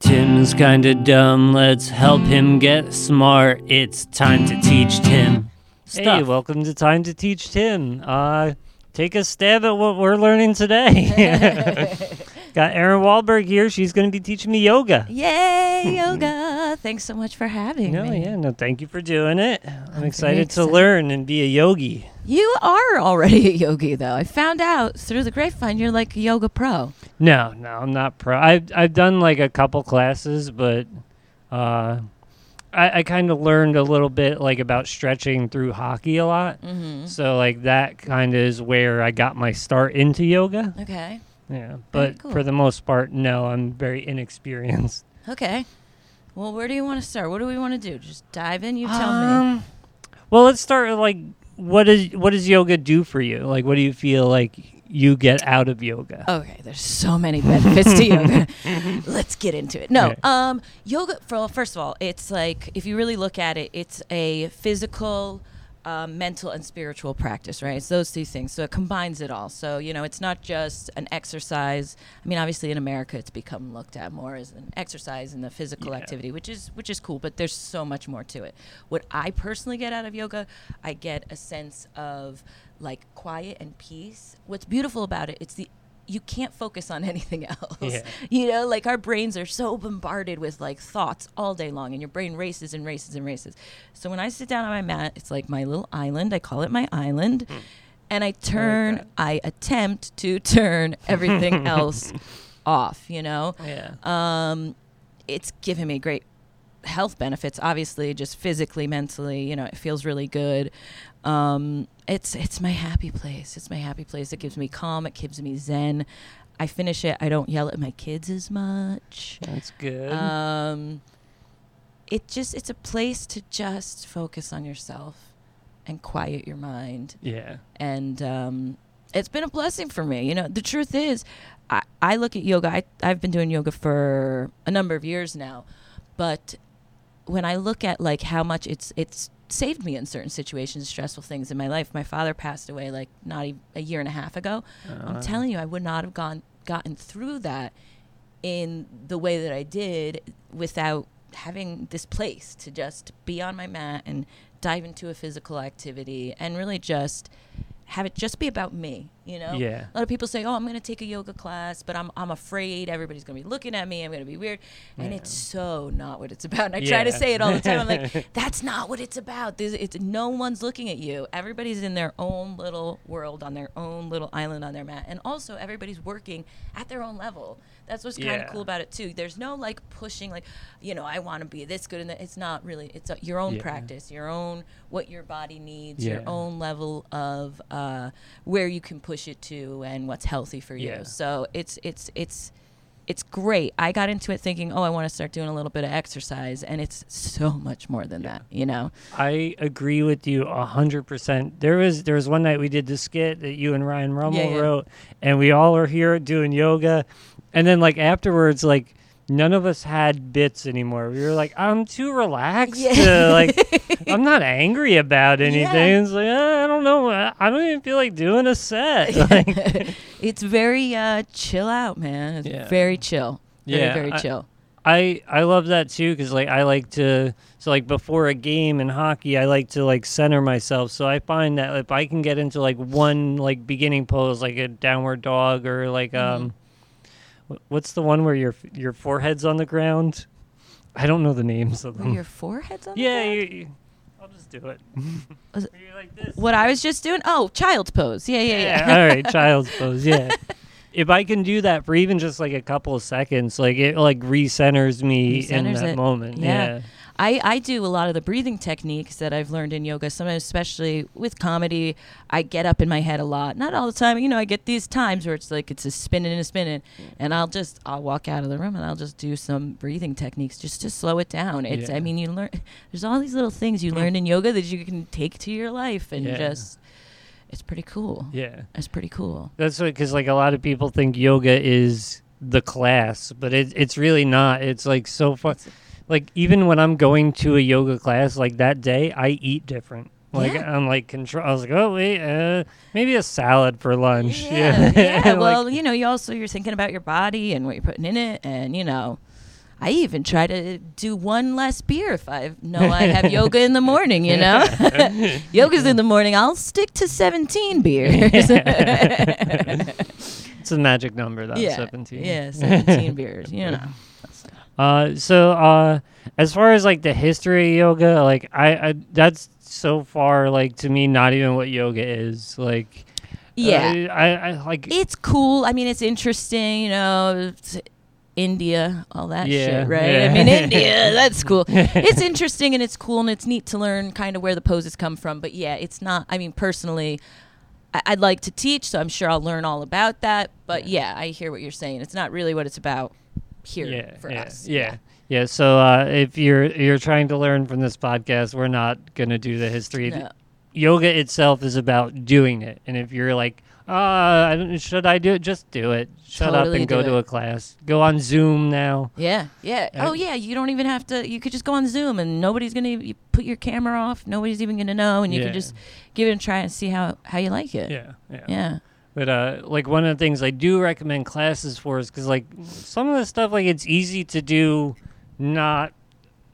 Tim's kinda dumb, let's help him get smart. It's time to teach Tim. Hey, welcome to Time to Teach Tim. Uh, take a stab at what we're learning today. Got Erin Wahlberg here. She's going to be teaching me yoga. Yay, yoga. Thanks so much for having No, me. No, yeah, no, thank you for doing it. I'm, very excited to excited. learn and be a yogi. You are already a yogi, though. I found out through the grapevine you're like a yoga pro. No, no, I'm not pro. I've I've done like a couple classes, but uh, I, I kind of learned a little bit like about stretching through hockey a lot. Mm-hmm. So like that kind of is where I got my start into yoga. Okay. Yeah, but cool. for the most part, no, I'm very inexperienced. Okay. Well, where do you want to start? What do we want to do? Just dive in. You tell me. Um, Well, let's start with like what is what does yoga do for you? Like, what do you feel like you get out of yoga? Okay, there's so many benefits to yoga. Let's get into it. No, Okay. um, yoga. For first of all, it's like if you really look at it, it's a physical, um, mental, and spiritual practice, right? It's those two things. So it combines it all. So you know, it's not just an exercise. I mean, obviously in America, it's become looked at more as an exercise and a physical Yeah. activity, which is which is cool. But there's so much more to it. What I personally get out of yoga, I get a sense of like quiet and peace. What's beautiful about it, it's the you can't focus on anything else. Yeah. You know, like our brains are so bombarded with like thoughts all day long, and your brain races and races and races. So when I sit down on my mat, it's like my little island. I call it my island. And I turn, that. I attempt to turn everything else off, you know? Yeah. Um, it's given me great health benefits, obviously, just physically, mentally. You know, it feels really good. Um, it's it's my happy place. It's my happy place. It gives me calm. It gives me zen. I finish it. I don't yell at my kids as much. That's good. Um, it just it's a place to just focus on yourself and quiet your mind yeah. and um, it's been a blessing for me. You know, the truth is, I, I look at yoga. I, I've been doing yoga for a number of years now, but when I look at like how much it's it's saved me in certain situations, stressful things in my life. My father passed away like not even a year and a half ago. I'm Uh, telling you, I would not have gone gotten through that in the way that I did without having this place to just be on my mat and dive into a physical activity and really just have it just be about me, you know? Yeah. A lot of people say, "Oh, I'm going to take a yoga class, but I'm I'm afraid everybody's going to be looking at me. I'm going to be weird." And Yeah. it's so not what it's about. And I try to say it all the time. I'm like, "That's not what it's about. This, it's no one's looking at you. Everybody's in their own little world on their own little island on their mat, and also everybody's working at their own level. That's what's kind Yeah. of cool about it too. There's no like pushing, like you know, I want to be this good, and that. It's not really. It's a, your own Yeah. practice, your own what your body needs, Yeah. your own level of uh, where you can push it to, and what's healthy for you. Yeah. So it's it's it's it's great. I got into it thinking, oh, I want to start doing a little bit of exercise, and it's so much more than that. You know? I agree with you a hundred percent. There was there was one night we did the skit that you and Ryan Rummel Yeah, yeah. wrote, and we all are here doing yoga, and then like afterwards, like none of us had bits anymore. We were like, I'm too relaxed. Yeah. To, like I'm not angry about anything. Yeah. It's like "Uh, I don't know. I don't even feel like doing a set. Like, it's very uh, chill out, man. It's Yeah. very chill. Very, Yeah, very chill. I I love that too because like I like to so like before a game in hockey I like to like center myself so I find that if I can get into like one like beginning pose like a downward dog or like um wh- what's the one where your your forehead's on the ground I don't know the names of Where them your forehead's on the yeah ground? you, you, I'll just do it Was it- you're like this What I was just doing? Oh, child's pose. Yeah, yeah, yeah. all right, child's pose. Yeah. If I can do that for even just like a couple of seconds, like it like recenters me in that it. moment. Yeah. Yeah. I, I do a lot of the breathing techniques that I've learned in yoga, sometimes especially with comedy. I get up in my head a lot. Not all the time. You know, I get these times where it's like it's a spinning and a spinning. And I'll just, I'll walk out of the room and I'll just do some breathing techniques just to slow it down. It's, Yeah. I mean, you learn, there's all these little things you learn in yoga that you can take to your life and Yeah. just, it's pretty cool. Yeah. It's pretty cool. That's because like a lot of people think yoga is the class, but it, it's really not. It's like so fun. Like even when I'm going to a yoga class, like that day, I eat different. Like Yeah. I'm like control. I was like, oh wait, uh, maybe a salad for lunch. Yeah, yeah. Like, well, you know, you also you're thinking about your body and what you're putting in it, and you know, I even try to do one less beer if I know I have yoga in the morning. You know, yoga's in the morning. I'll stick to 17 beers. it's a magic number. That yeah, 17. yeah, 17 beers. You know, Uh, so uh, as far as like the history of yoga, like I, I that's so far like to me not even what yoga is. Like yeah. uh, I, I like it's cool. I mean, it's interesting, you know. India, all that Yeah, shit, right? yeah. I mean, India, that's cool. it's interesting and it's cool and it's neat to learn kind of where the poses come from. But yeah, it's not. I mean, personally, I- I'd like to teach, so I'm sure I'll learn all about that. But yeah, I hear what you're saying. It's not really what it's about here yeah, for yeah, us. Yeah. Yeah, so uh, if you're you're trying to learn from this podcast, we're not gonna do the history. No. Yoga itself is about doing it, and if you're like, uh, I don't, should I do it? Just do it. Shut up and go do to a class. Go on Zoom now. Yeah, yeah. Uh, oh, yeah. You don't even have to. You could just go on Zoom, and nobody's gonna you put your camera off. Nobody's even gonna know, and you Yeah. can just give it a try and see how how you like it. Yeah, yeah. Yeah. But uh, like one of the things I do recommend classes for is because like some of the stuff like it's easy to do, not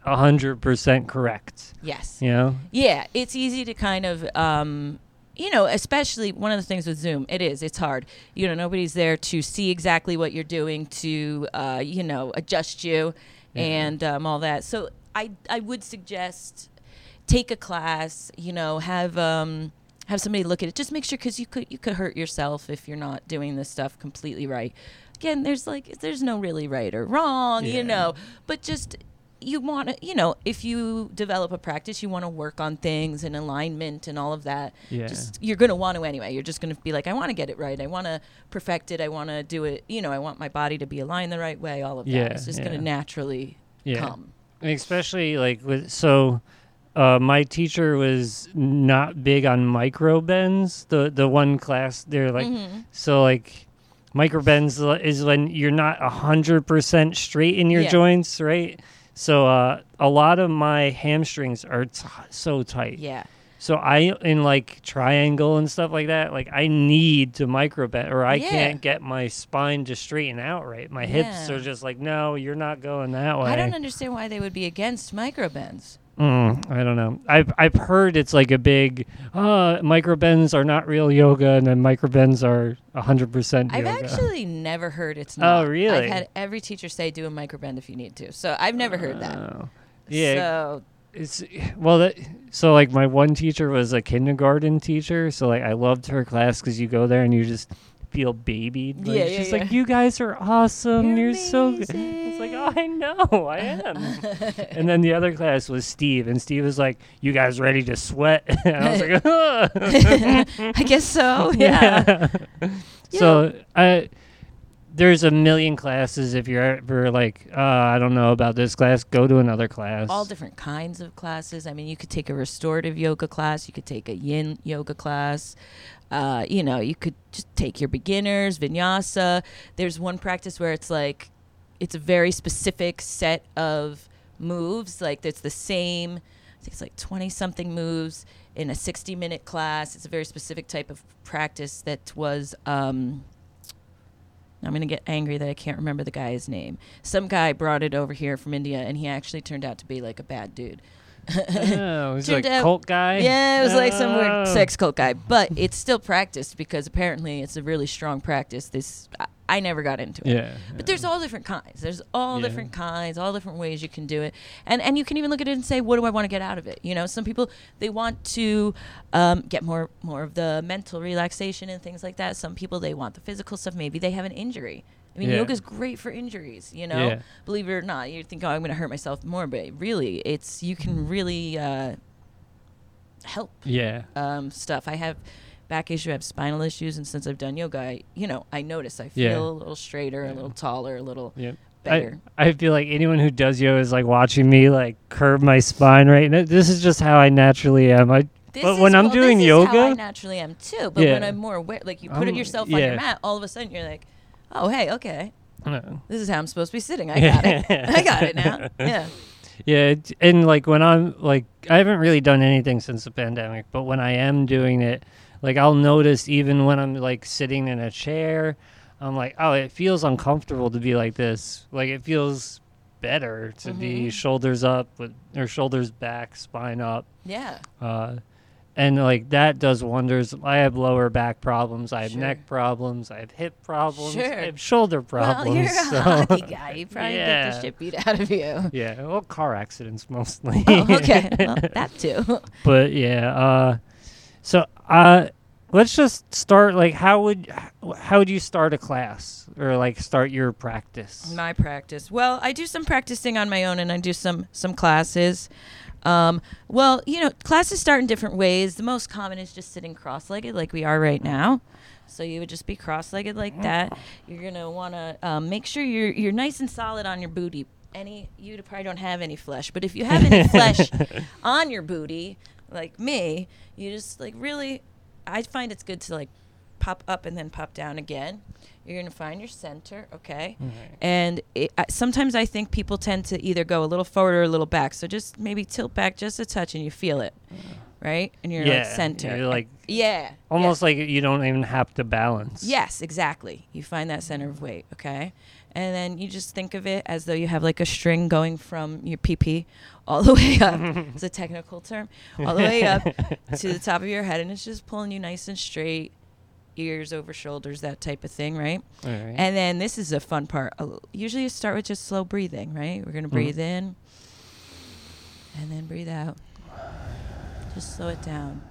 a hundred percent correct. Yes. You know. Yeah, it's easy to kind of, um, you know, especially one of the things with Zoom, it is, it's hard. You know, nobody's there to see exactly what you're doing to, uh, you know, adjust you Yeah. and um, all that. So I, I would suggest take a class, you know, have, um, have somebody look at it. Just make sure because you could you could hurt yourself if you're not doing this stuff completely right. Again, there's like there's no really right or wrong, Yeah. you know, but just you want to, you know, if you develop a practice, you want to work on things and alignment and all of that. Yeah. Just you're going to want to anyway. You're just going to be like, I want to get it right. I want to perfect it. I want to do it. You know, I want my body to be aligned the right way. All of Yeah, that. It's just going to naturally Yeah. come. And especially like with so uh, my teacher was not big on micro bends the the one class they're like Mhm. so like micro bends is when you're not a hundred percent straight in your Yeah. joints right so uh, a lot of my hamstrings are t- so tight Yeah. so i in like triangle and stuff like that like i need to micro bend or i Yeah. can't get my spine to straighten out right my hips are just like no you're not going that way I don't understand why they would be against microbends. Mm, I don't know. I've I've heard it's like a big uh microbends are not real yoga and then microbends are hundred percent I've yoga. actually never heard it's not. Oh, really? I've had every teacher say do a microbend if you need to. So I've never heard that. Oh. Yeah, So it's well that so like my one teacher was a kindergarten teacher, so like I loved her class because you go there and you just feel babied. Like, Yeah, yeah, she's yeah. like, you guys are awesome. You're, You're so good. It's like, oh, I know, I am. and then the other class was Steve, and Steve was like, "You guys ready to sweat?" and I was like, I guess so. Yeah. so I there's a million classes. If you're ever like, uh, I don't know about this class, go to another class. All different kinds of classes. I mean, you could take a restorative yoga class. You could take a yin yoga class. Uh, you know, you could just take your beginners, vinyasa. There's one practice where it's like, it's a very specific set of moves. Like it's the same, I think it's like 20 something moves in a 60 minute class. It's a very specific type of practice that was, um, I'm going to get angry that I can't remember the guy's name. Some guy brought it over here from India and he actually turned out to be like a bad dude. Oh, he's like out- cult guy. Yeah, it was like some weird Oh. sex cult guy, but it's still practiced because apparently it's a really strong practice. This I, I never got into it. Yeah. But there's all different kinds. There's all Yeah. different kinds, all different ways you can do it, and and you can even look at it and say, what do I want to get out of it? You know, some people they want to um, get more more of the mental relaxation and things like that. Some people they want the physical stuff. Maybe they have an injury. I mean, Yeah. yoga's great for injuries. You know, Yeah. believe it or not, you think, oh, I'm going to hurt myself more, but really, it's you can really uh, help Yeah. um, stuff. I have back issue, I have spinal issues, and since I've done yoga, I, you know, I notice I feel Yeah. a little straighter, a little taller, a little Yep. better. I, I feel like anyone who does yoga is like watching me like curve my spine right now. This is just how I naturally am. I This but is- when I'm well, doing this is how I naturally am too. But when I'm more aware, like you put it I'm- yourself on your mat, all of a sudden you're like, oh hey, okay, no. this is how I'm supposed to be sitting. I got it. I got it now. Yeah. Yeah, and like when I'm like I haven't really done anything since the pandemic, but when I am doing it, like I'll notice even when I'm like sitting in a chair, I'm like, oh, it feels uncomfortable to be like this. Like it feels better to be Mhm. shoulders up with or shoulders back, spine up. Yeah. Uh and like that does wonders. I have lower back problems. I have Sure. neck problems. I have hip problems. Sure. I have shoulder problems. well, you're a so- hockey guy. You probably get the shit beat out of you. Yeah, well, car accidents mostly. oh, okay. Well, that too. but yeah, uh, so uh, let's just start. Like, how would how would you start a class or like start your practice? My practice. Well, I do some practicing on my own, and I do some some classes. Um, well, you know, classes start in different ways. The most common is just sitting cross-legged, like we are right now. So you would just be cross-legged like that. You're gonna want to um, make sure you're you're nice and solid on your booty. Any you probably don't have any flesh, but if you have any flesh on your booty, like me, you just like really. I find it's good to like pop up and then pop down again. You're gonna find your center, okay? And it, I, sometimes I think people tend to either go a little forward or a little back. So just maybe tilt back just a touch, and you feel it, right? And you're like center. you're like- yeah, Almost like you don't even have to balance. Yes, exactly. You find that center of weight, okay? And then you just think of it as though you have like a string going from your PP all the way up. it's a technical term. All the way up to the top of your head, and it's just pulling you nice and straight, ears over shoulders, that type of thing, right? And then this is a fun part. Usually you start with just slow breathing, right? We're going to breathe mm-hmm. in and then breathe out. Just slow it down.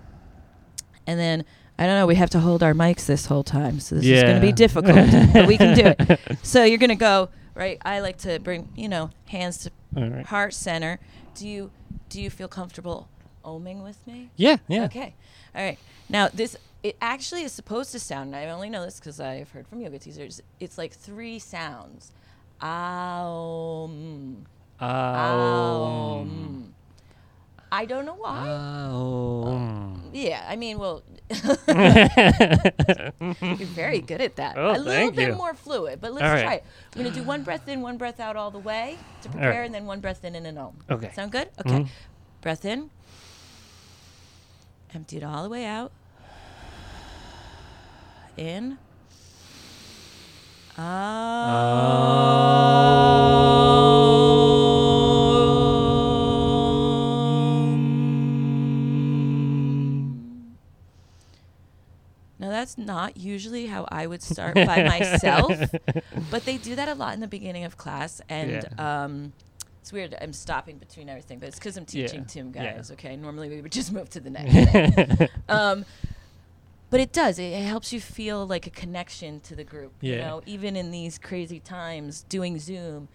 And then, I don't know, we have to hold our mics this whole time. So this is going to be difficult, but we can do it. So you're going to go, right? I like to bring, you know, hands to right. heart center. Do you do you feel comfortable oming with me? Yeah, yeah. Okay. All right. Now this it actually is supposed to sound, and I only know this because I've heard from yoga teachers. It's like three sounds. Um. Um, Um. I don't know why. um. yeah, I mean, well, you're very good at that. Oh, a little bit you. more fluid, but let's right. try it. I'm gonna do one breath in, one breath out all the way to prepare, right. and then one breath in and an om. Okay. Sound good? Okay. Mhm. Breath in. Empty it all the way out. In. Um. Now that's not usually how I would start by myself, but they do that a lot in the beginning of class, and um, it's weird. I'm stopping between everything, but it's because I'm Yeah, teaching Tim yeah. guys. Okay, normally we would just move to the next. thing. um, but it does. It, it helps you feel like a connection to the group. yeah. You know, even in these crazy times, doing Zoom,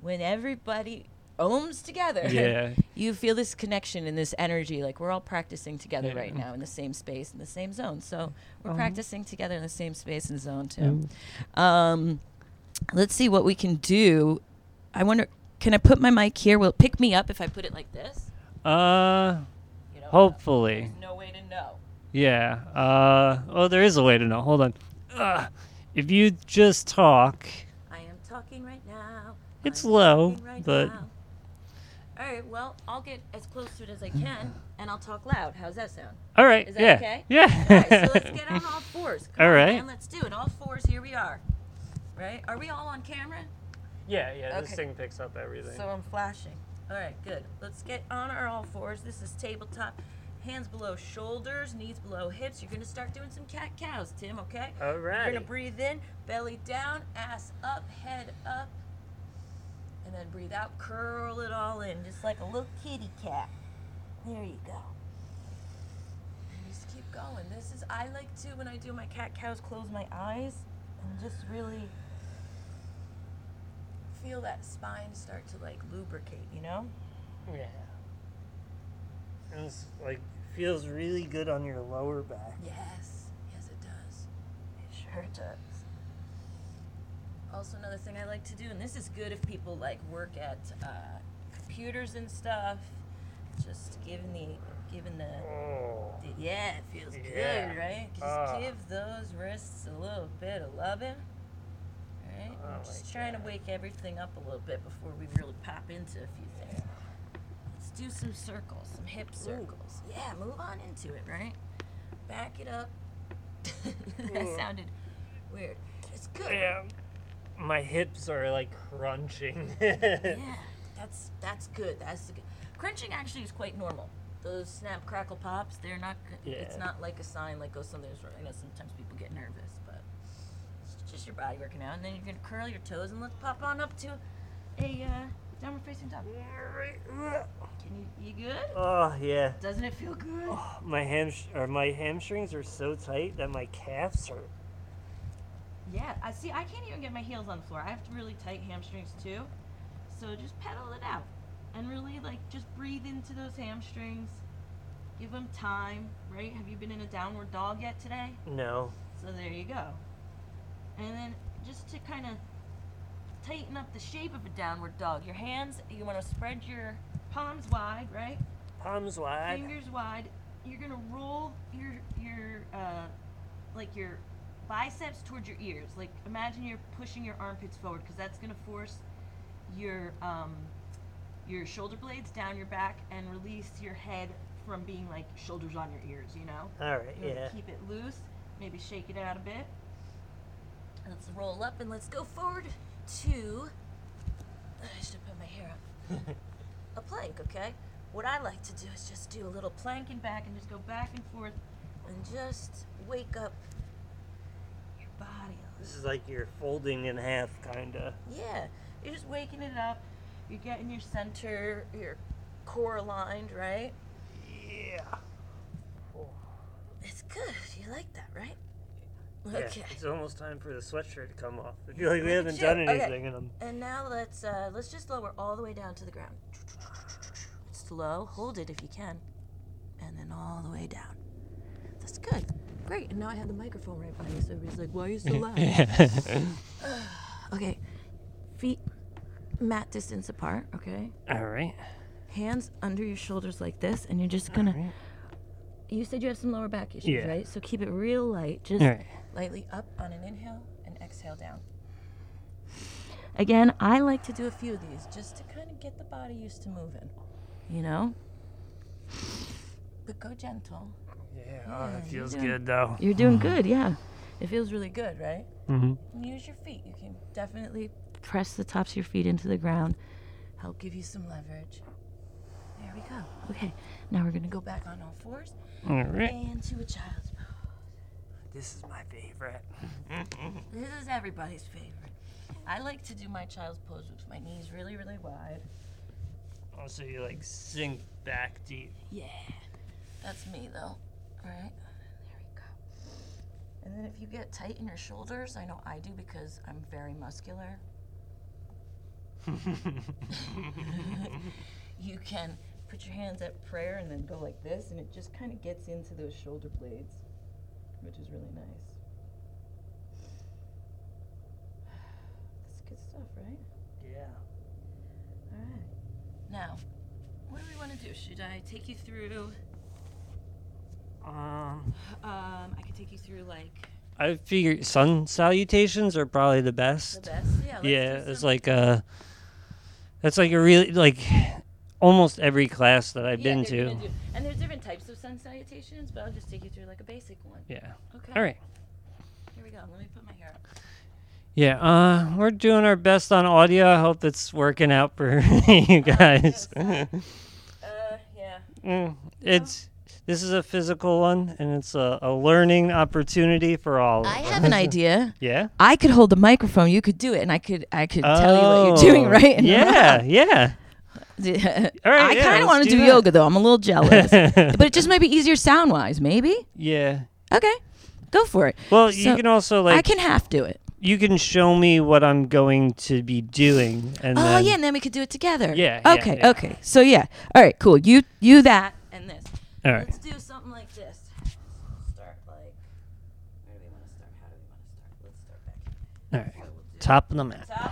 when everybody ohms together, yeah. you feel this connection and this energy. Like we're all practicing together Yeah. right now in the same space, in the same zone. So we're Uh-huh. practicing together in the same space and zone too. Um, let's see what we can do. I wonder, can I put my mic here? Will it pick me up if I put it like this? Uh, You know, hopefully. There's no way to know. Yeah. Uh, oh, there is a way to know. Hold on. Uh, if you just talk, I am talking right now. It's I'm low, right but- now. All right. Well, I'll get as close to it as I can, and I'll talk loud. How's that sound? all right. Is that yeah. okay? Yeah. All right. So let's get on all fours. Come All on, let's do it. All fours. Here we are. Right? Are we all on camera? yeah. Yeah. this thing picks up everything. So I'm flashing. All right, good. Let's get on our all fours. This is tabletop. Hands below shoulders, knees below hips. You're gonna start doing some cat cows, Tim. Okay? All right. You're gonna breathe in, belly down, ass up, head up, and then breathe out. Curl it all in, just like a little kitty cat. There you go. And just keep going. This is I like to when I do my cat cows close my eyes and just really feel that spine start to like lubricate. You know? Yeah. And it's like feels really good on your lower back. Yes, yes, it does. It sure does. Also, another thing I like to do, and this is good if people like work at uh, computers and stuff. Just giving the, giving the, Oh. the yeah, it feels Yeah. good, right? Just Ah. give those wrists a little bit of loving. Right? I I'm just like trying that. to wake everything up a little bit before we really pop into a few things. Do some circles, some hip circles. Yeah, move on into it, right? Back it up. that sounded weird. It's good. Yeah. My hips are like crunching. Yeah, that's that's good. That's good. Crunching actually is quite normal. Those snap crackle pops, they're not. g- It's not like a sign like oh something's wrong. I know sometimes people get nervous, but it's just your body working out. And then you're gonna curl your toes and let's pop on up to a uh, downward facing dog. Can you? You good? oh yeah. Doesn't it feel good? Oh, my ham or my hamstrings are so tight that my calves hurt. Yeah, I see. I can't even get my heels on the floor. I have really tight hamstrings too. So just pedal it out, and really like just breathe into those hamstrings. Give them time, right? Have you been in a downward dog yet today? No. So there you go. And then just to kind of tighten up the shape of a downward dog, your hands, you want to spread your palms wide, right? Palms wide. fingers wide. You're gonna roll your your uh, like your biceps towards your ears. Like imagine you're pushing your armpits forward because that's gonna force your um, your shoulder blades down your back and release your head from being like shoulders on your ears. You know. All right. You Yeah. Keep it loose. Maybe shake it out a bit. Let's roll up and let's go forward to. I should put my hair up. a plank, okay? What I like to do is just do a little planking back and just go back and forth and just wake up your body a This is like you're folding in half, kinda. Yeah, you're just waking it up. You're getting your center, your core aligned, right? Yeah. It's good. You like that, right? Yeah, Okay. It's almost time for the sweatshirt to come off. I feel like we haven't done you. Okay. anything in them. And now let's uh, let's just lower all the way down to the ground. Slow, hold it if you can, and then all the way down. That's good. Great. And now I have the microphone right by you, so everybody's like, "Why are you so loud?" okay, feet mat distance apart. Okay, All right. hands under your shoulders like this, and you're just gonna. Alright. You said you have some lower back issues, Yeah. right? So keep it real light. Just All right. Lightly up on an inhale and exhale down. Again, I like to do a few of these just to kind of get the body used to moving, you know? But go gentle. Yeah. Yeah, oh, you're feels doing- good though. You're doing good, yeah. It feels really good, right? Mm-hmm. Use your feet. You can definitely press the tops of your feet into the ground, help give you some leverage. There we go. Okay, now we're gonna go back on all fours All right. and to a child's pose. This is my favorite. This is everybody's favorite. I like to do my child's pose with my knees really, really wide. Oh, also, you like sink back deep. Yeah. That's me though. Alright. There we go. And then if you get tight in your shoulders, I know I do because I'm very muscular. you can put your hands at prayer and then go like this, and it just kind of gets into those shoulder blades, which is really nice. That's good stuff, right? Yeah. All right. Now, what do we want to do? Should I take you through? Um, Um, I could take you through like I figure sun salutations are probably the best. the best. best. Yeah. Let's yeah, do it's like a. That's like a really like, almost every class that I've Yeah, been to. do- and there's different types of sun salutations, but I'll just take you through like a basic one. Yeah. Okay. All right. Here we go. Let me put my hair up. Yeah. Uh, we're doing our best on audio. I hope it's working out for you guys. Uh, yeah. Mm, it's this is a physical one, and it's a, a learning opportunity for all. Of us. I have an idea. Yeah. I could hold the microphone. You could do it, and I could I could tell you what you're doing Oh, right. Yeah. Yeah. Wrong. All right, I yeah, kind of want to do do yoga though. I'm a little jealous, but it just might be easier sound wise. Maybe. Yeah. Okay. Go for it. Well, you can also like I can half do it. you can show me what I'm going to be doing, and Oh then yeah, and then we could do it together. Yeah, yeah, Okay. yeah. Okay. So yeah. All right. Cool. You you that and this. all right. Let's do something like this. Start like. Where do we want to start? How do we want to start? Let's start back. All right. So Top of the mat. top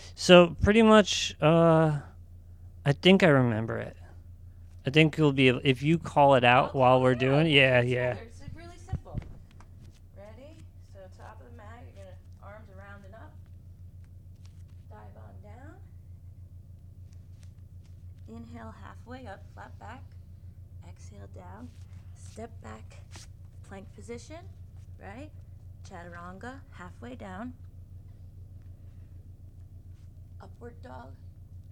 so pretty much, uh, I think I remember it. I think you'll be able, if you call it out while we're doing. Yeah, yeah. It's really simple. Ready? So top of the mat, you're gonna arms around and up. Dive on down. Inhale halfway up, flat back. Exhale down. Step back, plank position. Right? Chaturanga, halfway down. Upward dog.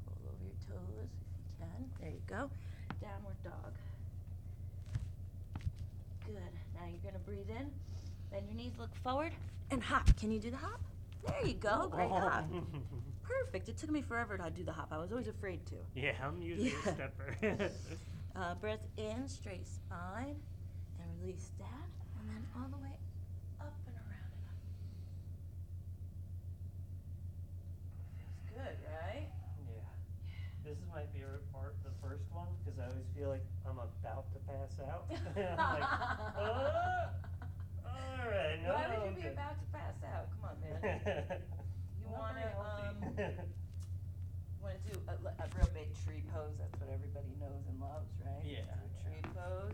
Roll over your toes if you can. There you go. Downward dog. Good. Now you're gonna breathe in. Bend your knees, look forward, and hop. Can you do the hop? There you go. Great hop. Perfect. It took me forever to do the hop. I was always afraid to. yeah, I'm usually a stepper. Uh, breath in, straight spine, and release down, and then all the way up and around and up. Feels good, right? yeah. This is my favorite part, the first one, because I always feel like I'm about to pass out. I'm like, "Ah, all right, no, Why no, would I'm you be good." about to pass out? Come on, man. You Not wanna very healthy. um, wanna do a, a real big tree pose? That's what everybody knows and loves, right? Yeah, Do a tree pose.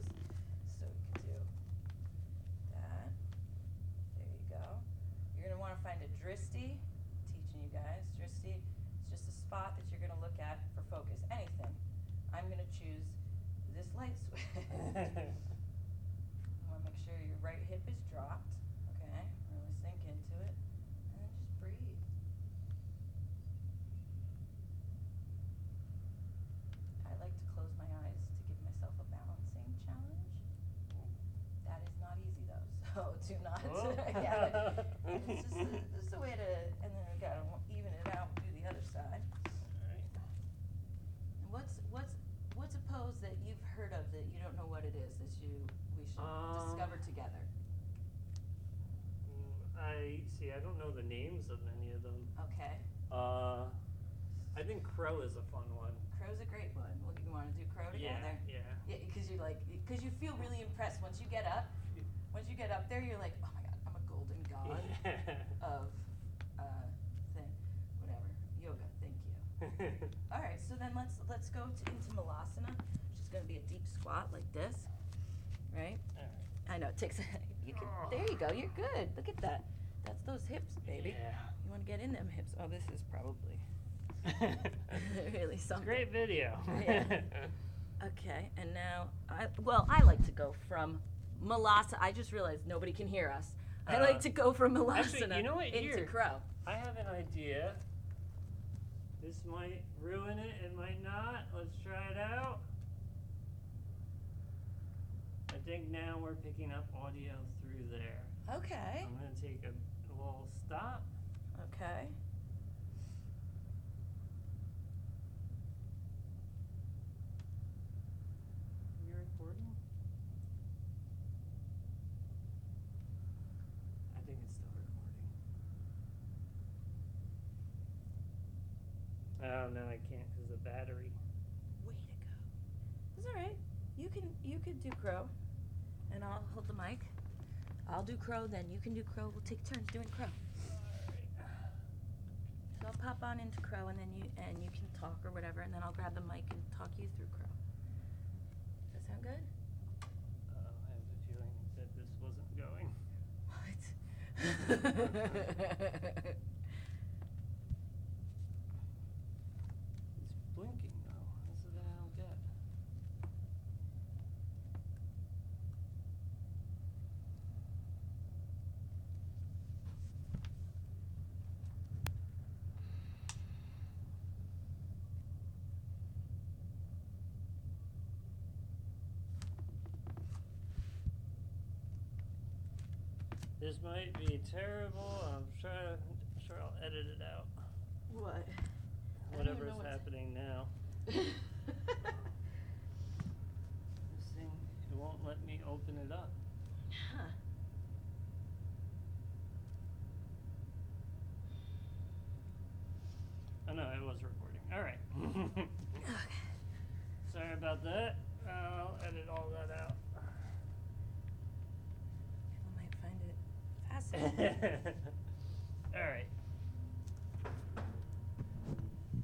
So we can do that. There you go. You're gonna wanna find a drishti. Teaching you guys, drishti it's just a spot that you're gonna look at for focus. Anything. I'm gonna choose this light switch. You wanna make sure your right hip is dropped, okay? Really sink into it, and then just breathe. I like to close my eyes to give myself a balancing challenge. That is not easy though, so do not. Yeah, it's just just a way to, and then we gotta even it out and do the other side. What's what's what's a pose that you've heard of that you don't know what it is that you we should Um, discover together? Mm, I see. I don't know the names of any of them. Okay, Uh, I think crow is a fun one. crow's a great one. Well, you want to do crow together? Yeah, Yeah, because you like because you feel really impressed once you get up. Once you get up there, you're like, oh my god, I'm a golden god of uh, thing, whatever yoga. Thank you. All right, so then let's let's go to, into malasana, going to be a deep squat like this, right? I know it takes. You can, there you go. You're good. Look at that. That's those hips, baby. Yeah. You want to get in them hips. Oh, this is probably really It's something. great video. Yeah. Okay, and now I well, I like to go from Malasa. I just realized nobody can hear us. I Uh, like to go from Malasana actually, you know what? into Here. Crow. I have an idea. This might ruin it, it might not. Let's try it out. I think now we're picking up audio through there. Okay. I'm going to take a, a little stop. Okay. You recording? I think it's still recording. Oh, no, I can't because the battery. Way to go. It's all right. You can you can do Crow, and I'll hold the mic. I'll do Crow, then you can do Crow. We'll take turns doing Crow. So I'll pop on into Crow, and then you and you can talk or whatever, and then I'll grab the mic and talk you through Crow. Does that sound good? Uh, I have a feeling that this wasn't going. What? It's blinking though. This is what I don't get. This might be terrible. I'm sure, I'm sure I'll edit it out. what? I don't even Whatever's know what's- happening now. This thing, it won't let me open it up. Huh. Sorry about that. I'll edit all that out. People might find it fascinating. all right.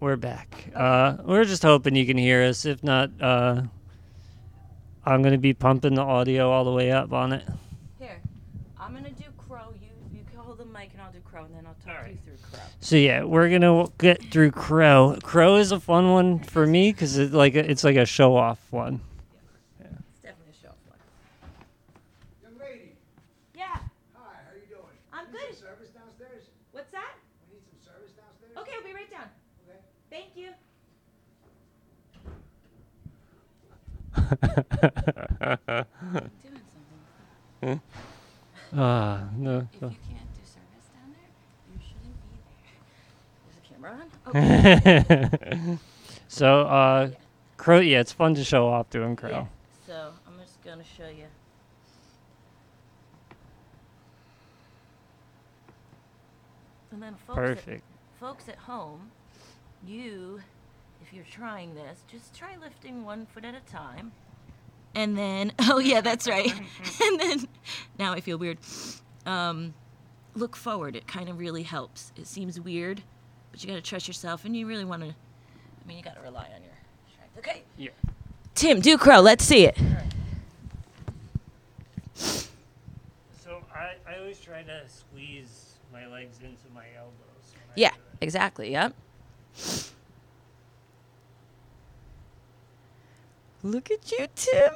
We're back. Uh, we're just hoping you can hear us. If not, uh, I'm gonna be pumping the audio all the way up on it. Here, I'm gonna do crow. You you can hold the mic and I'll do crow, and then I'll talk you through crow. So yeah, we're gonna get through Crow. Crow is a fun one for me because it like it's like a show off one. It's definitely a show one. Young lady, Yeah, hi, how you doing? I'm Need good. some service downstairs? What's that? We need some service downstairs? Okay, I'll be right down. Okay. Thank you. Something. Ah, no. If you can't do service down there, you shouldn't be there. Is the camera on? Okay. so uh, Crow. Yeah, it's fun to show off doing Crow. Yeah. So I'm just gonna show you. And then folks at, Perfect. folks at home, you, if you're trying this, just try lifting one foot at a time. And then, oh yeah, that's right. and then, now I feel weird. Um, look forward. It kind of really helps. It seems weird, but you got to trust yourself, and you really want to. I mean, you got to rely on your strength. Okay. Yeah. Tim, do crow. Let's see it. So I, I always try to squeeze my legs into my elbows. Yeah, exactly. Yep. Look at you, Tim.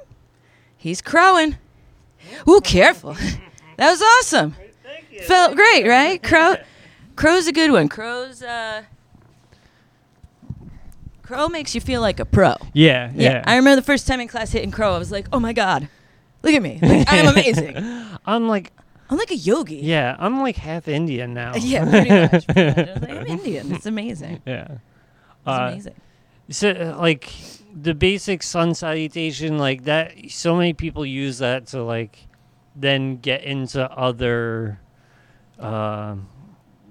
He's crowing. Ooh, careful. that was awesome. Thank you. Felt great, right? Crow. Crow's a good one. Crow's uh. Crow makes you feel like a pro. Yeah, Yeah. yeah. I remember the first time in class hitting crow. I was like, oh my god, look at me. Like, I am amazing. I'm like, I'm like a yogi. yeah, I'm like half Indian now. Yeah, pretty much. pretty much. I like, I'm Indian. It's amazing. yeah. It's Uh, amazing. So, uh, like, the basic sun salutation, like that, so many people use that to, like, then get into other um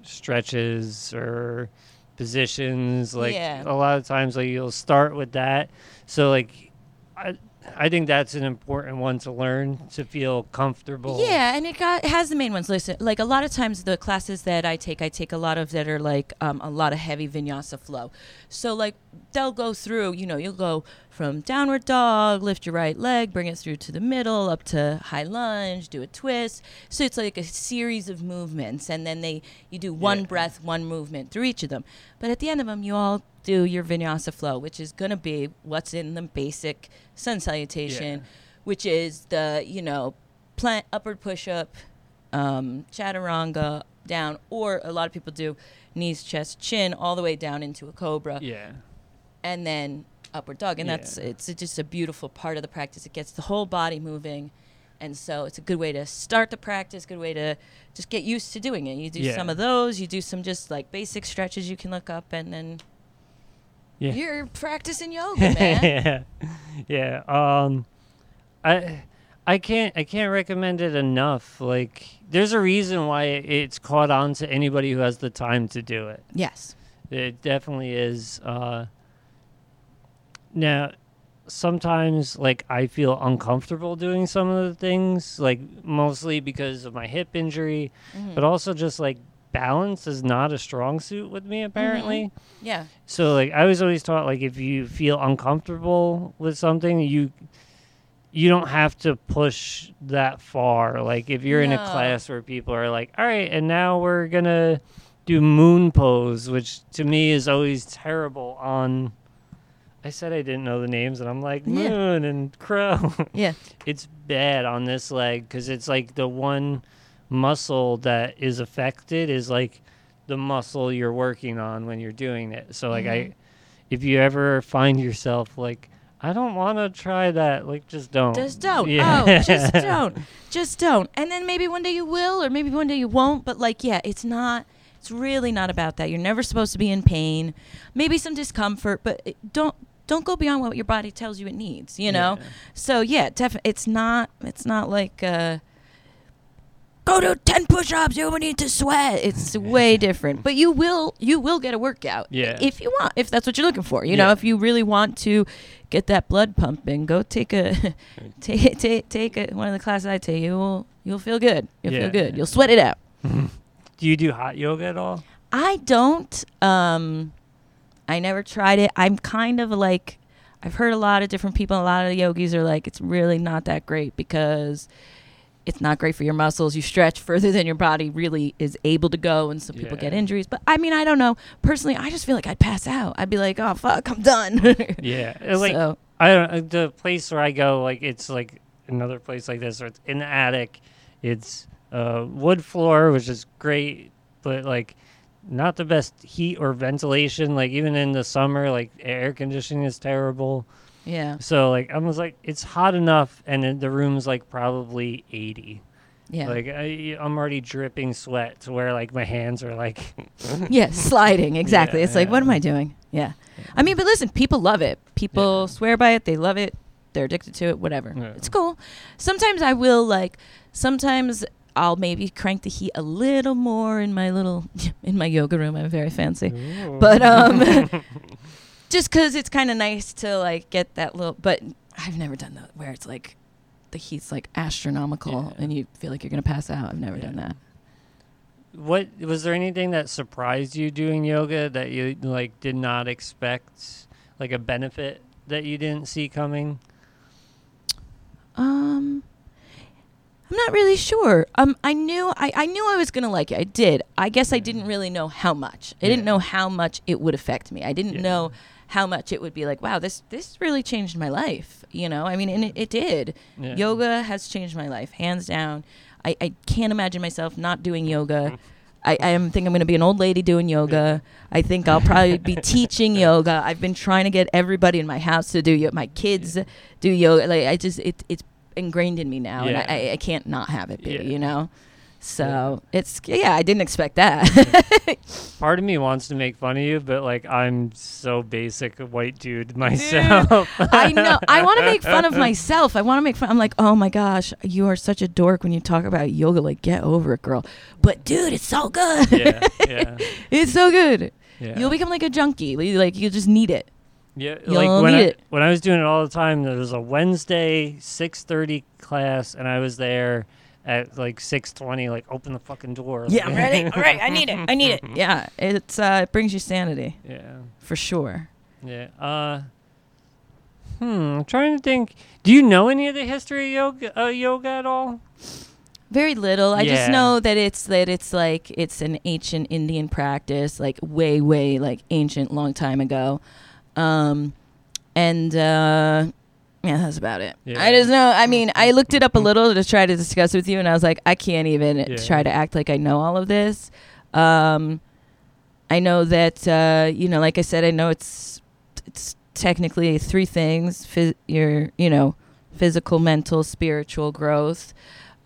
stretches or positions. Like, Yeah. a lot of times, like, you'll start with that. So, like, I, I think that's an important one to learn to feel comfortable. Yeah, and it got has the main ones listed. Like a lot of times, the classes that I take, I take a lot of that are like um, a lot of heavy vinyasa flow. So like they'll go through. You know, you'll go from downward dog, lift your right leg, bring it through to the middle, up to high lunge, do a twist. So it's like a series of movements, and then they you do one Yeah. breath, one movement through each of them. But at the end of them, you all do your vinyasa flow, which is gonna be what's in the basic sun salutation, Yeah. which is the you know plant upward push up, um, chaturanga down, or a lot of people do knees, chest, chin, all the way down into a cobra, Yeah. and then upward dog. And that's it's just a beautiful part of the practice. It gets the whole body moving. And so it's a good way to start the practice, good way to just get used to doing it. You do Yeah. some of those, you do some just like basic stretches you can look up, and then Yeah. you're practicing yoga, man. yeah, yeah. Um, I, I can't, I can't recommend it enough. Like, there's a reason why it's caught on to anybody who has the time to do it. yes. It definitely is. Uh, now, sometimes like I feel uncomfortable doing some of the things, like mostly because of my hip injury, Mhm. but also just like balance is not a strong suit with me apparently. Yeah. So like I was always taught like if you feel uncomfortable with something, you you don't have to push that far. Like if you're in a class where people are like, "All right, and now we're going to do moon pose," which to me is always terrible on I said I didn't know the names and I'm like Yeah. moon and crow. Yeah. it's bad on this leg cuz it's like the one muscle that is affected is like the muscle you're working on when you're doing it. So like Mhm. I if you ever find yourself like I don't want to try that, like just don't. Just don't. Yeah. Oh, just don't. Just don't. And then maybe one day you will, or maybe one day you won't. But like, yeah, it's not. It's really not about that. You're never supposed to be in pain. Maybe some discomfort, but don't don't go beyond what your body tells you it needs. You know. Yeah. So yeah, definitely. It's not. It's not like. Uh, go do 10 push-ups you need to sweat it's way different but you will you will get a workout Yeah. if you want if that's what you're looking for you know if you really want to get that blood pumping go take a take take take a, one of the classes i take you will you'll feel good you'll Yeah. feel good you'll sweat it out Do you do hot yoga at all? I don't. Um, I never tried it. I'm kind of like, I've heard a lot of different people. A lot of the yogis are like, it's really not that great because it's not great for your muscles. You stretch further than your body really is able to go, and some people get injuries. But I mean, I don't know. Personally, I just feel like I'd pass out. I'd be like, oh fuck, I'm done. Yeah. It's like so I don't uh, the place where I go like it's like another place like this where it's in the attic. It's uh, wood floor, which is great, but like not the best heat or ventilation. Like even in the summer, like air conditioning is terrible. yeah, So like I was like it's hot enough, and then the room's like probably eighty. yeah, Like I, I'm already dripping sweat to where like my hands are like yeah, sliding exactly. Yeah, it's like, what am I doing? Yeah. I mean, but listen, people love it. People Yeah. swear by it. They love it. They're addicted to it. Whatever. Yeah. It's cool. Sometimes I will like. Sometimes I'll maybe crank the heat a little more in my little in my yoga room. I'm very fancy, but um, just because it's kind of nice to like get that little. But I've never done that where it's like the heat's like astronomical Yeah. and you feel like you're gonna pass out. I've never Yeah. done that. What was there anything that surprised you doing yoga that you like did not expect, like a benefit that you didn't see coming? Um, I'm not really sure. Um, I knew I, I knew I was gonna like it. I did. I guess I didn't really know how much. I didn't know how much it would affect me. I didn't Yeah. know how much it would be like. Wow, this this really changed my life. You know, I mean, and it, it did. Yeah. Yoga has changed my life, hands down. I, I can't imagine myself not doing yoga. I, I am think I'm going to be an old lady doing yoga. I think I'll probably be teaching yoga. I've been trying to get everybody in my house to do yoga. My kids do yoga. Like I just it, it's ingrained in me now, Yeah. and I, I, I can't not have it be. Yeah. You know. So it's yeah, I didn't expect that. Part of me wants to make fun of you, but like I'm so basic white dude myself. I know. I want to make fun of myself. I want to make fun. I'm like, oh my gosh, you are such a dork when you talk about yoga. Like, get over it, girl. But dude, it's so good. yeah, yeah, it's so good. yeah. You'll become like a junkie. Like you just need it. Yeah, You'll like when I, it. when I was doing it all the time, there was a Wednesday six thirty class, and I was there at like six twenty. Like, open the fucking door. Yeah, I'm ready. All right, I need it. I need it. Yeah, it's uh, it brings you sanity yeah, for sure. yeah. Uh, hmm. I'm trying to think. Do you know any of the history of yoga, uh, yoga at all? Very little. I just know that it's that it's like it's an ancient Indian practice, like way, way like ancient, long time ago. Um, and uh, yeah, that's about it. Yeah. I just know. I mean, I looked it up a little to try to discuss with you, and I was like, I can't even Yeah. try to act like I know all of this. Um, I know that uh, you know, like I said, I know it's it's technically three things: phys- your you know, physical, mental, spiritual growth.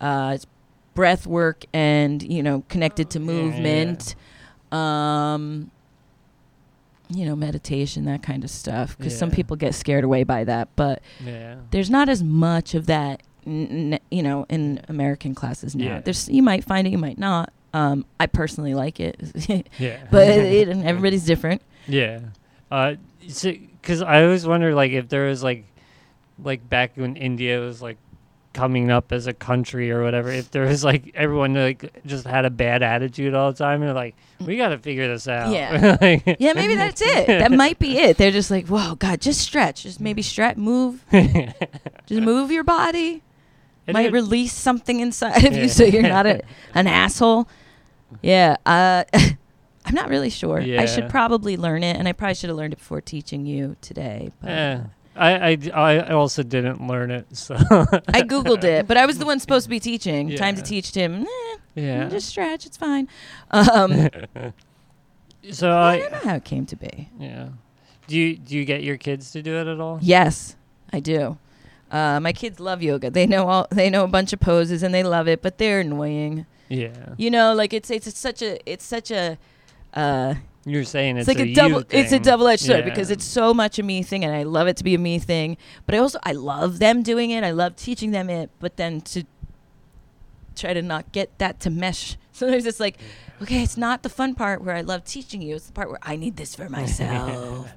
Uh, it's breath work and you know connected to Yeah, movement um you know meditation that kind of stuff because some people get scared away by that but Yeah. there's not as much of that n- n- you know in american classes now Yeah. there's you might find it you might not um i personally like it Yeah. but it, and everybody's different Yeah. Uh, because I always wonder, like, if there was like, like back when India was like coming up as a country or whatever, if there was like everyone like just had a bad attitude all the time, they're like, we got to figure this out. Yeah. Like- yeah maybe that's it that might be it they're just like whoa god just stretch just maybe stretch move just move your body And might release something inside of you so you're not a, an asshole. Yeah. Uh, I'm not really sure. I should probably learn it, and I probably should have learned it before teaching you today. But Eh. I, I, I also didn't learn it, so I googled it, but I was the one supposed to be teaching. Time to teach Tim. Eh, yeah. Just stretch. It's fine. Um, so I I, don't know how it came to be. yeah. Do you do you get your kids to do it at all? Yes, I do. Uh, my kids love yoga. They know all. They know a bunch of poses, and they love it. But they're annoying. Yeah. You know, like it's it's, such a it's such a. Uh, You're saying it's, it's, like a, you double. It's a double-edged sword Yeah. because it's so much a me thing and i love it to be a me thing but i also i love them doing it i love teaching them it but then to try to not get that to mesh. Sometimes it's like, okay, it's not the fun part where I love teaching you. It's the part where I need this for myself.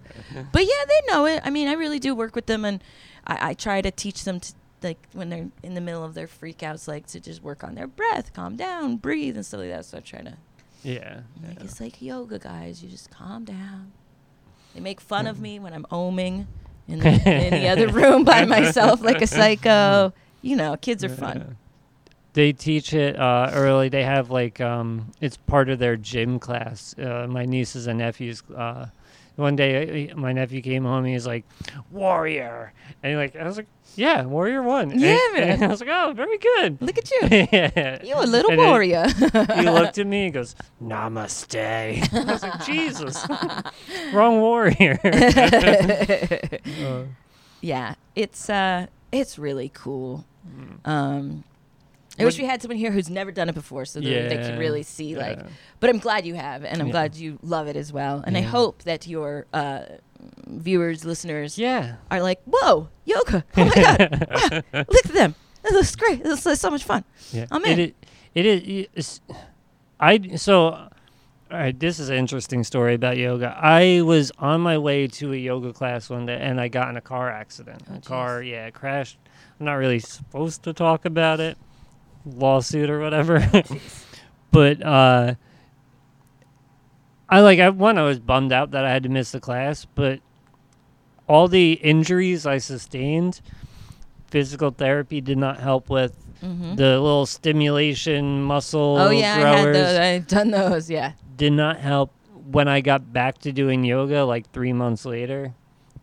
but yeah, they know it. I mean, I really do work with them, and I, I try to teach them to like when they're in the middle of their freakouts, like to just work on their breath, calm down, breathe, and stuff like that. So I try to. Yeah. Like, it's like yoga, guys. You just calm down. They make fun of me when I'm oming in the, in the other room by myself like a psycho. You know, kids are fun. They teach it uh, early. They have like um, it's part of their gym class. Uh, my nieces and nephews. Uh, one day, uh, my nephew came home. and He's like, "Warrior," and like I was like, "Yeah, Warrior one." Yeah, and man. I was like, "Oh, very good." Look at you. yeah. You a little And warrior. He looked at me. He goes, "Namaste." I was like, "Jesus, wrong warrior." Uh, yeah, it's uh, it's really cool. Mm. Um, I wish we had someone here who's never done it before, so that they Yeah, could really see. Like, yeah. but I'm glad you have, and I'm Yeah. glad you love it as well. And I hope that your uh, viewers, listeners, yeah. are like, "Whoa, yoga! Oh my god! wow, look at them! This looks great. This is so much fun." Yeah. I'm in. i- It is. I so. All right, this is an interesting story about yoga. I was on my way to a yoga class one day, and I got in a car accident. Oh, a car, yeah, crashed. I'm not really supposed to talk about it, lawsuit or whatever. but uh, I like. I one, I was bummed out that I had to miss the class, but all the injuries I sustained, physical therapy did not help with hmm the little stimulation muscle Oh yeah, I had those. I've done those. Yeah. did not help when I got back to doing yoga like three months later.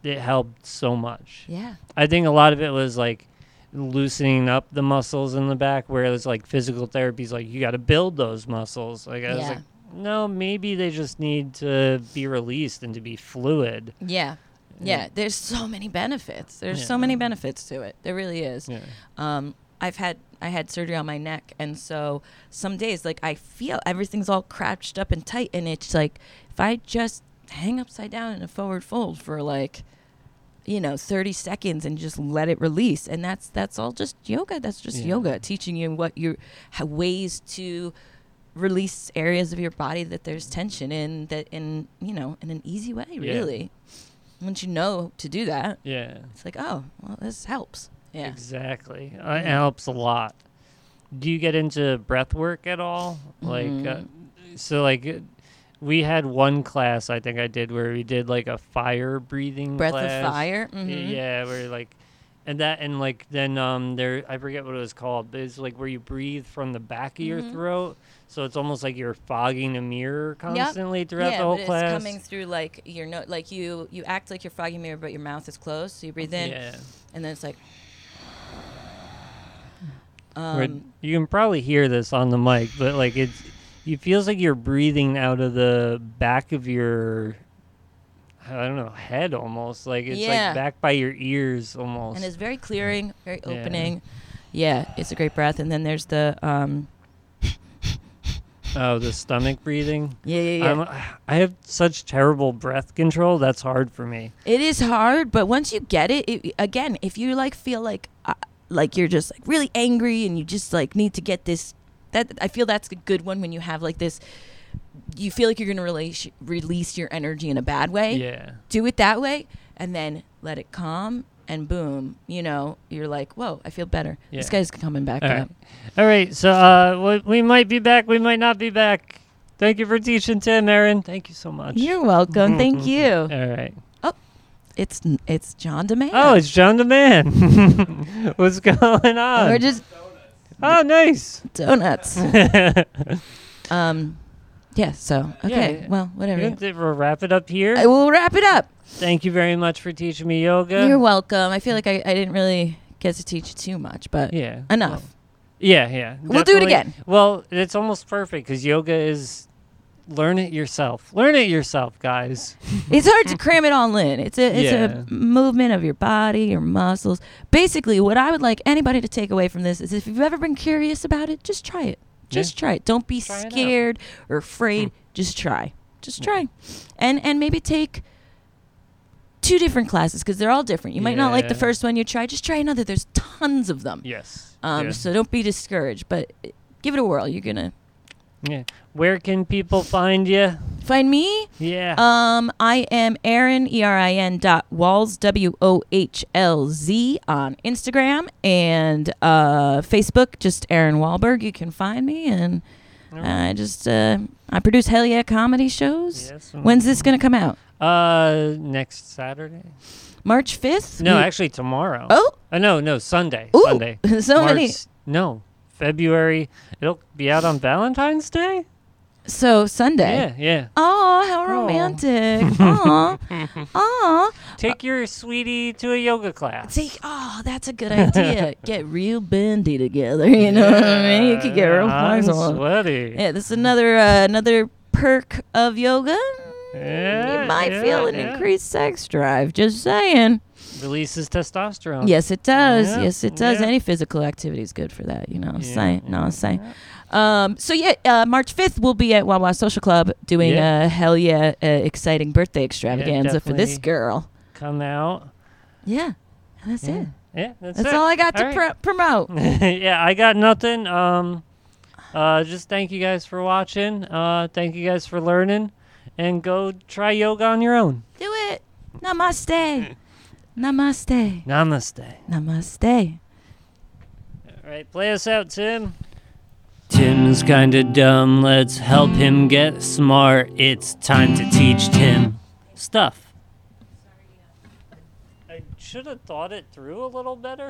It helped so much. Yeah. I think a lot of it was like loosening up the muscles in the back, whereas like physical therapy is like you got to build those muscles. Like I was like, no, maybe they just need to be released and to be fluid. Yeah. Yeah. There's so many benefits. There's Yeah. so many benefits to it. There really is. Yeah. Um, I've had I had surgery on my neck, and so some days like I feel everything's all crouched up and tight, and it's like if I just hang upside down in a forward fold for like you know 30 seconds and just let it release and that's that's all just yoga that's just Yeah. yoga teaching you what your how ways to release areas of your body that there's tension in that in you know in an easy way Yeah. really once you know to do that Yeah. it's like oh well this helps yeah Exactly. Uh, it helps a lot. Do you get into breath work at all? Like, uh, so like, we had one class I think I did where we did like a fire breathing breath class. of fire mhm. Yeah, where like, and that and like then um there I forget what it was called, but it's like where you breathe from the back of your Mhm. throat. So it's almost like you're fogging a mirror constantly throughout yeah, the whole but class. it's coming through like your no, like you you act like you're fogging mirror, but your mouth is closed, so you breathe in, yeah. and then it's like. Um, you can probably hear this on the mic, but like it's, it feels like you're breathing out of the back of your, I don't know, head almost. Like it's Yeah. like back by your ears almost. and it's very clearing, very Yeah. opening. Yeah, it's a great breath. And then there's the um, oh, the stomach breathing. yeah, yeah, yeah. I'm, I have such terrible breath control. That's hard for me. It is hard, but once you get it, it again, if you like feel like uh, like you're just like really angry and you just like need to get this that I feel that's a good one when you have like this you feel like you're going to release release your energy in a bad way. Yeah. Do it that way and then let it calm and boom, you know, you're like, "Whoa, I feel better." This guy's coming back All up. right. All right. So uh, we, might be back. We might not be back. Thank you for teaching Tim, Erin. Thank you so much. You're welcome. Thank you. All right. Oh, it's it's John DeMay. Oh, it's John the Man. What's going on? We're just oh, nice. donuts. Um, yeah. So okay. Yeah. Well, whatever. We'll wrap it up here. I will wrap it up. Thank you very much for teaching me yoga. You're welcome. I feel like I, I didn't really get to teach too much, but yeah. enough. well, yeah, yeah. We'll do it again. Well, it's almost perfect because yoga is learn it yourself. Learn it yourself, guys. it's hard to cram it all in. It's a it's Yeah. a movement of your body, your muscles. Basically, what I would like anybody to take away from this is if you've ever been curious about it, just try it. Just try it. Don't be Try scared or afraid. Just try. Just try. And and maybe take two different classes because they're all different. You might not like the first one you try. Just try another. There's tons of them. Yes. Um, yeah. So don't be discouraged, but give it a whirl. You're gonna Yeah. Where can people find you? find me. Yeah. Um, I am Erin E R I N dot Wohlz W O H L Z on Instagram and uh, Facebook. Just Erin Wahlberg. You can find me, and I just uh, I produce Hell Yeah comedy shows. Yes. When's this gonna come out? Uh, next Saturday. March fifth. No, actually tomorrow. Oh, Uh, no, no, Sunday. Ooh, Sunday. so many. March- No, February. It'll be out on Valentine's Day. So Sunday. Yeah, yeah. Oh, how romantic. Aw. Aw. Take your sweetie to a yoga class. See, oh, that's a good idea. Get real bendy together. You know what I mean? You could get real I'm sweaty. Yeah, this is another uh, another perk of yoga. Yeah, you might yeah, feel an increased sex drive. Just saying. Releases testosterone. Yes, it does. Yeah, Yes, it does. yeah. Any physical activity is good for that. You know what I'm Yeah, saying? No, I'm yeah, saying. Um, so yeah, uh, March 5th we'll be at Wawa Social Club doing Yeah. a hell yeah uh, exciting birthday extravaganza for this girl. Come out. Yeah, that's Yeah, it. yeah that's, That's it. all I got to All pro- right. promote. yeah, I got nothing. Um, uh, just thank you guys for watching. Uh, thank you guys for learning, and go try yoga on your own. Do it. Namaste. Namaste. Namaste. Namaste. All right, play us out, Tim. Tim's kinda dumb. Let's help him get smart. It's time to teach Tim stuff. I should have thought it through a little better.